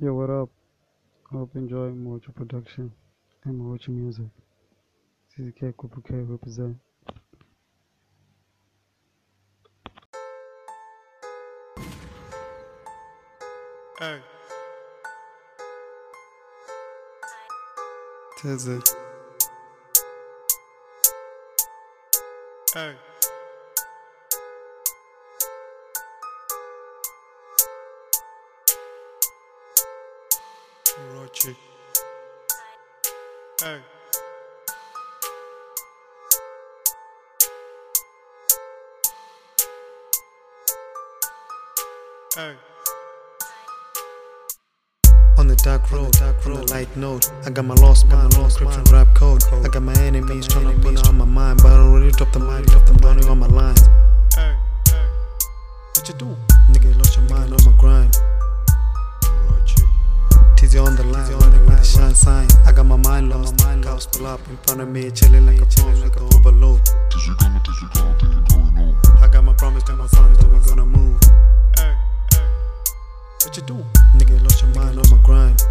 Yo, what up? Hope you enjoy Mojo Production and Mojo Music. CZK Kupu K represent. Hey. Tizzy. Hey. Hey. Hey. On the dark road, on the light note, I got my lost mind, lost scripture rap code. I got my enemies trying to put on my mind, but I already dropped the mic, mind lost, cops pull up in front of me, chilling like a chilling like a overload. I got my promise to my son that we're gonna move. Hey. Hey. What you do? Nigga, lost your mind on my grind.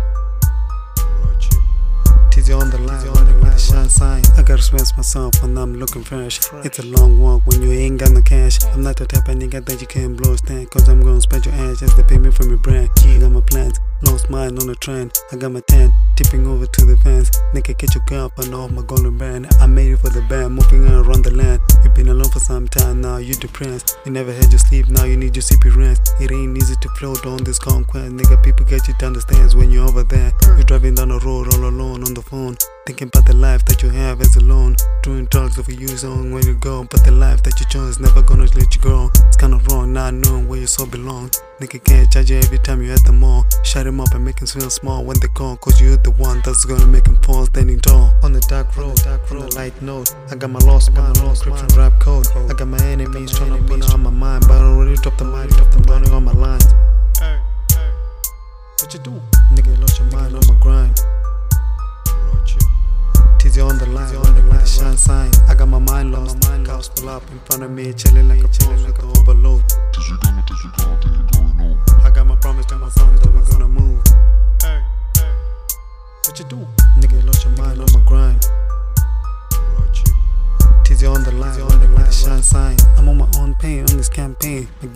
Tizzy on the line, with the shine sign. I gotta express myself when I'm looking fresh. It's a long walk when you ain't got no cash. I'm not the type of nigga that you can blow a stand. Cause I'm gonna spend your ass just to pay me from your brand. Yeah, got my plans, mine on the trend. I got my tent, tipping over to the fence. Nigga, get your girl up and off my golden band. I made it for the band, moving around the land. You've been alone for some time now, you depressed. You never had your sleep, now you need your CP rest. It ain't easy to float on this conquest. Nigga, people get you to understand when you're over there. You're driving down the road all alone phone. Thinking about the life that you have as alone. Doing drugs over you on where you go. But the life that you chose never gonna let you grow. It's kinda wrong not knowing where your soul belongs. Nigga can't charge you every time you at the mall. Shut him up and make him feel small when they call. Cause you're the one that's gonna make him fall standing tall. On the dark road, dark road, on the light note. I got my lost mind, lost scripture rap code. I got my enemies trying to put on my mind. But I already dropped the mic, dropped the money on my lines. Hey. Hey. What you do? Nigga lost your mind on my grind. Rochi. Tizzy on the line, running with the shine sign. I got my mind lost. Cops pull up in front of me, chilling like a chilling like a overload. I got my promise to my son that we're gonna move. Hey. Hey. What you do? Nigga lost your mind on my grind. Rochi. Tizzy on the line, running with the shine sign. I'm on my own pain on this campaign. My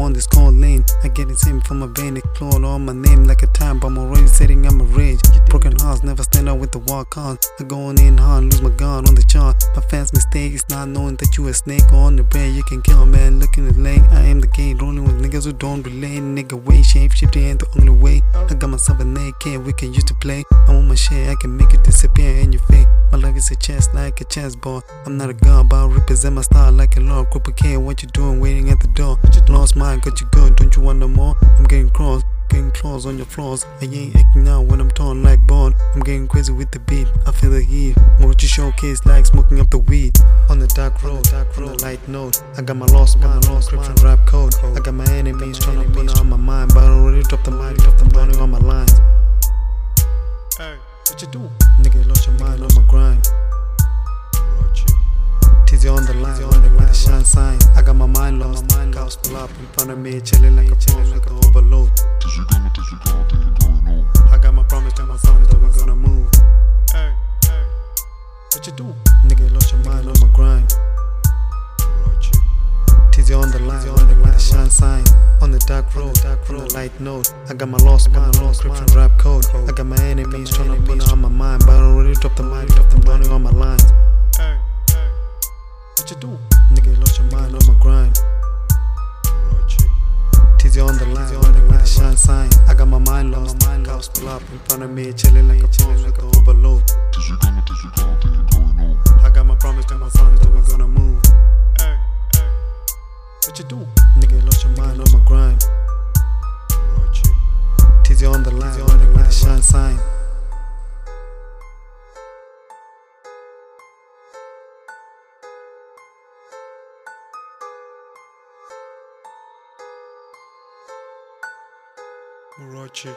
On this cold lane. I get it same from my vein, it clawed on my name like a time bomb. Already setting I'm a rage. Broken hearts never stand out with the walk on. I go on in hard, lose my gun on the chart. My fans mistake is not knowing that you a snake on the brain. You can kill a man looking at lane. I am the gate, rolling with niggas who don't relate. Nigga way shape shifting ain't the only way. I got myself an AK, we can use to play. I want my shit, I can make it disappear in your face. My life is a chess like a chessboard. I'm not a god, but I represent my style like a. Group of K, what you doing waiting at the door? Just lost mine, got you good, don't you want no more? I'm getting cross, getting claws on your flaws. I ain't acting out when I'm torn like bone. I'm getting crazy with the beat, I feel the heat. More to showcase like smoking up the weed. On the dark road, dark road, on the light note. I got my lost got mind, lost scripture rap code. I got my enemies trying to put on my mind, but I already dropped the mic, dropped the money on my lines. Hey. What you do? Nigga lost your mind on my grind. Tizzy on the line, the shine sign. I got my mind lost. Cops pull up in front of me, chilling like a chilling like a overload. I got my promise to my son that we're gonna move. Hey. Hey. What you do? Nigga lost your mind on my grind. Rochi. Tizzy on the line, running with the shine sign. On the dark road, dark road, on the light note. I got my lost mind, lost scripture rap code. I got my enemies trying to put on my mind, but I already dropped the mic, dropped the money on my sign. I got my mind lost. Cops pull up in front of me, chilling like a chilling like a overload. I got my promise to my son that we're gonna move. Hey. Hey. What you do? Nigga lost your mind on my grind. Rochi. Tizzy on the line, running with the shine sign. Rochi.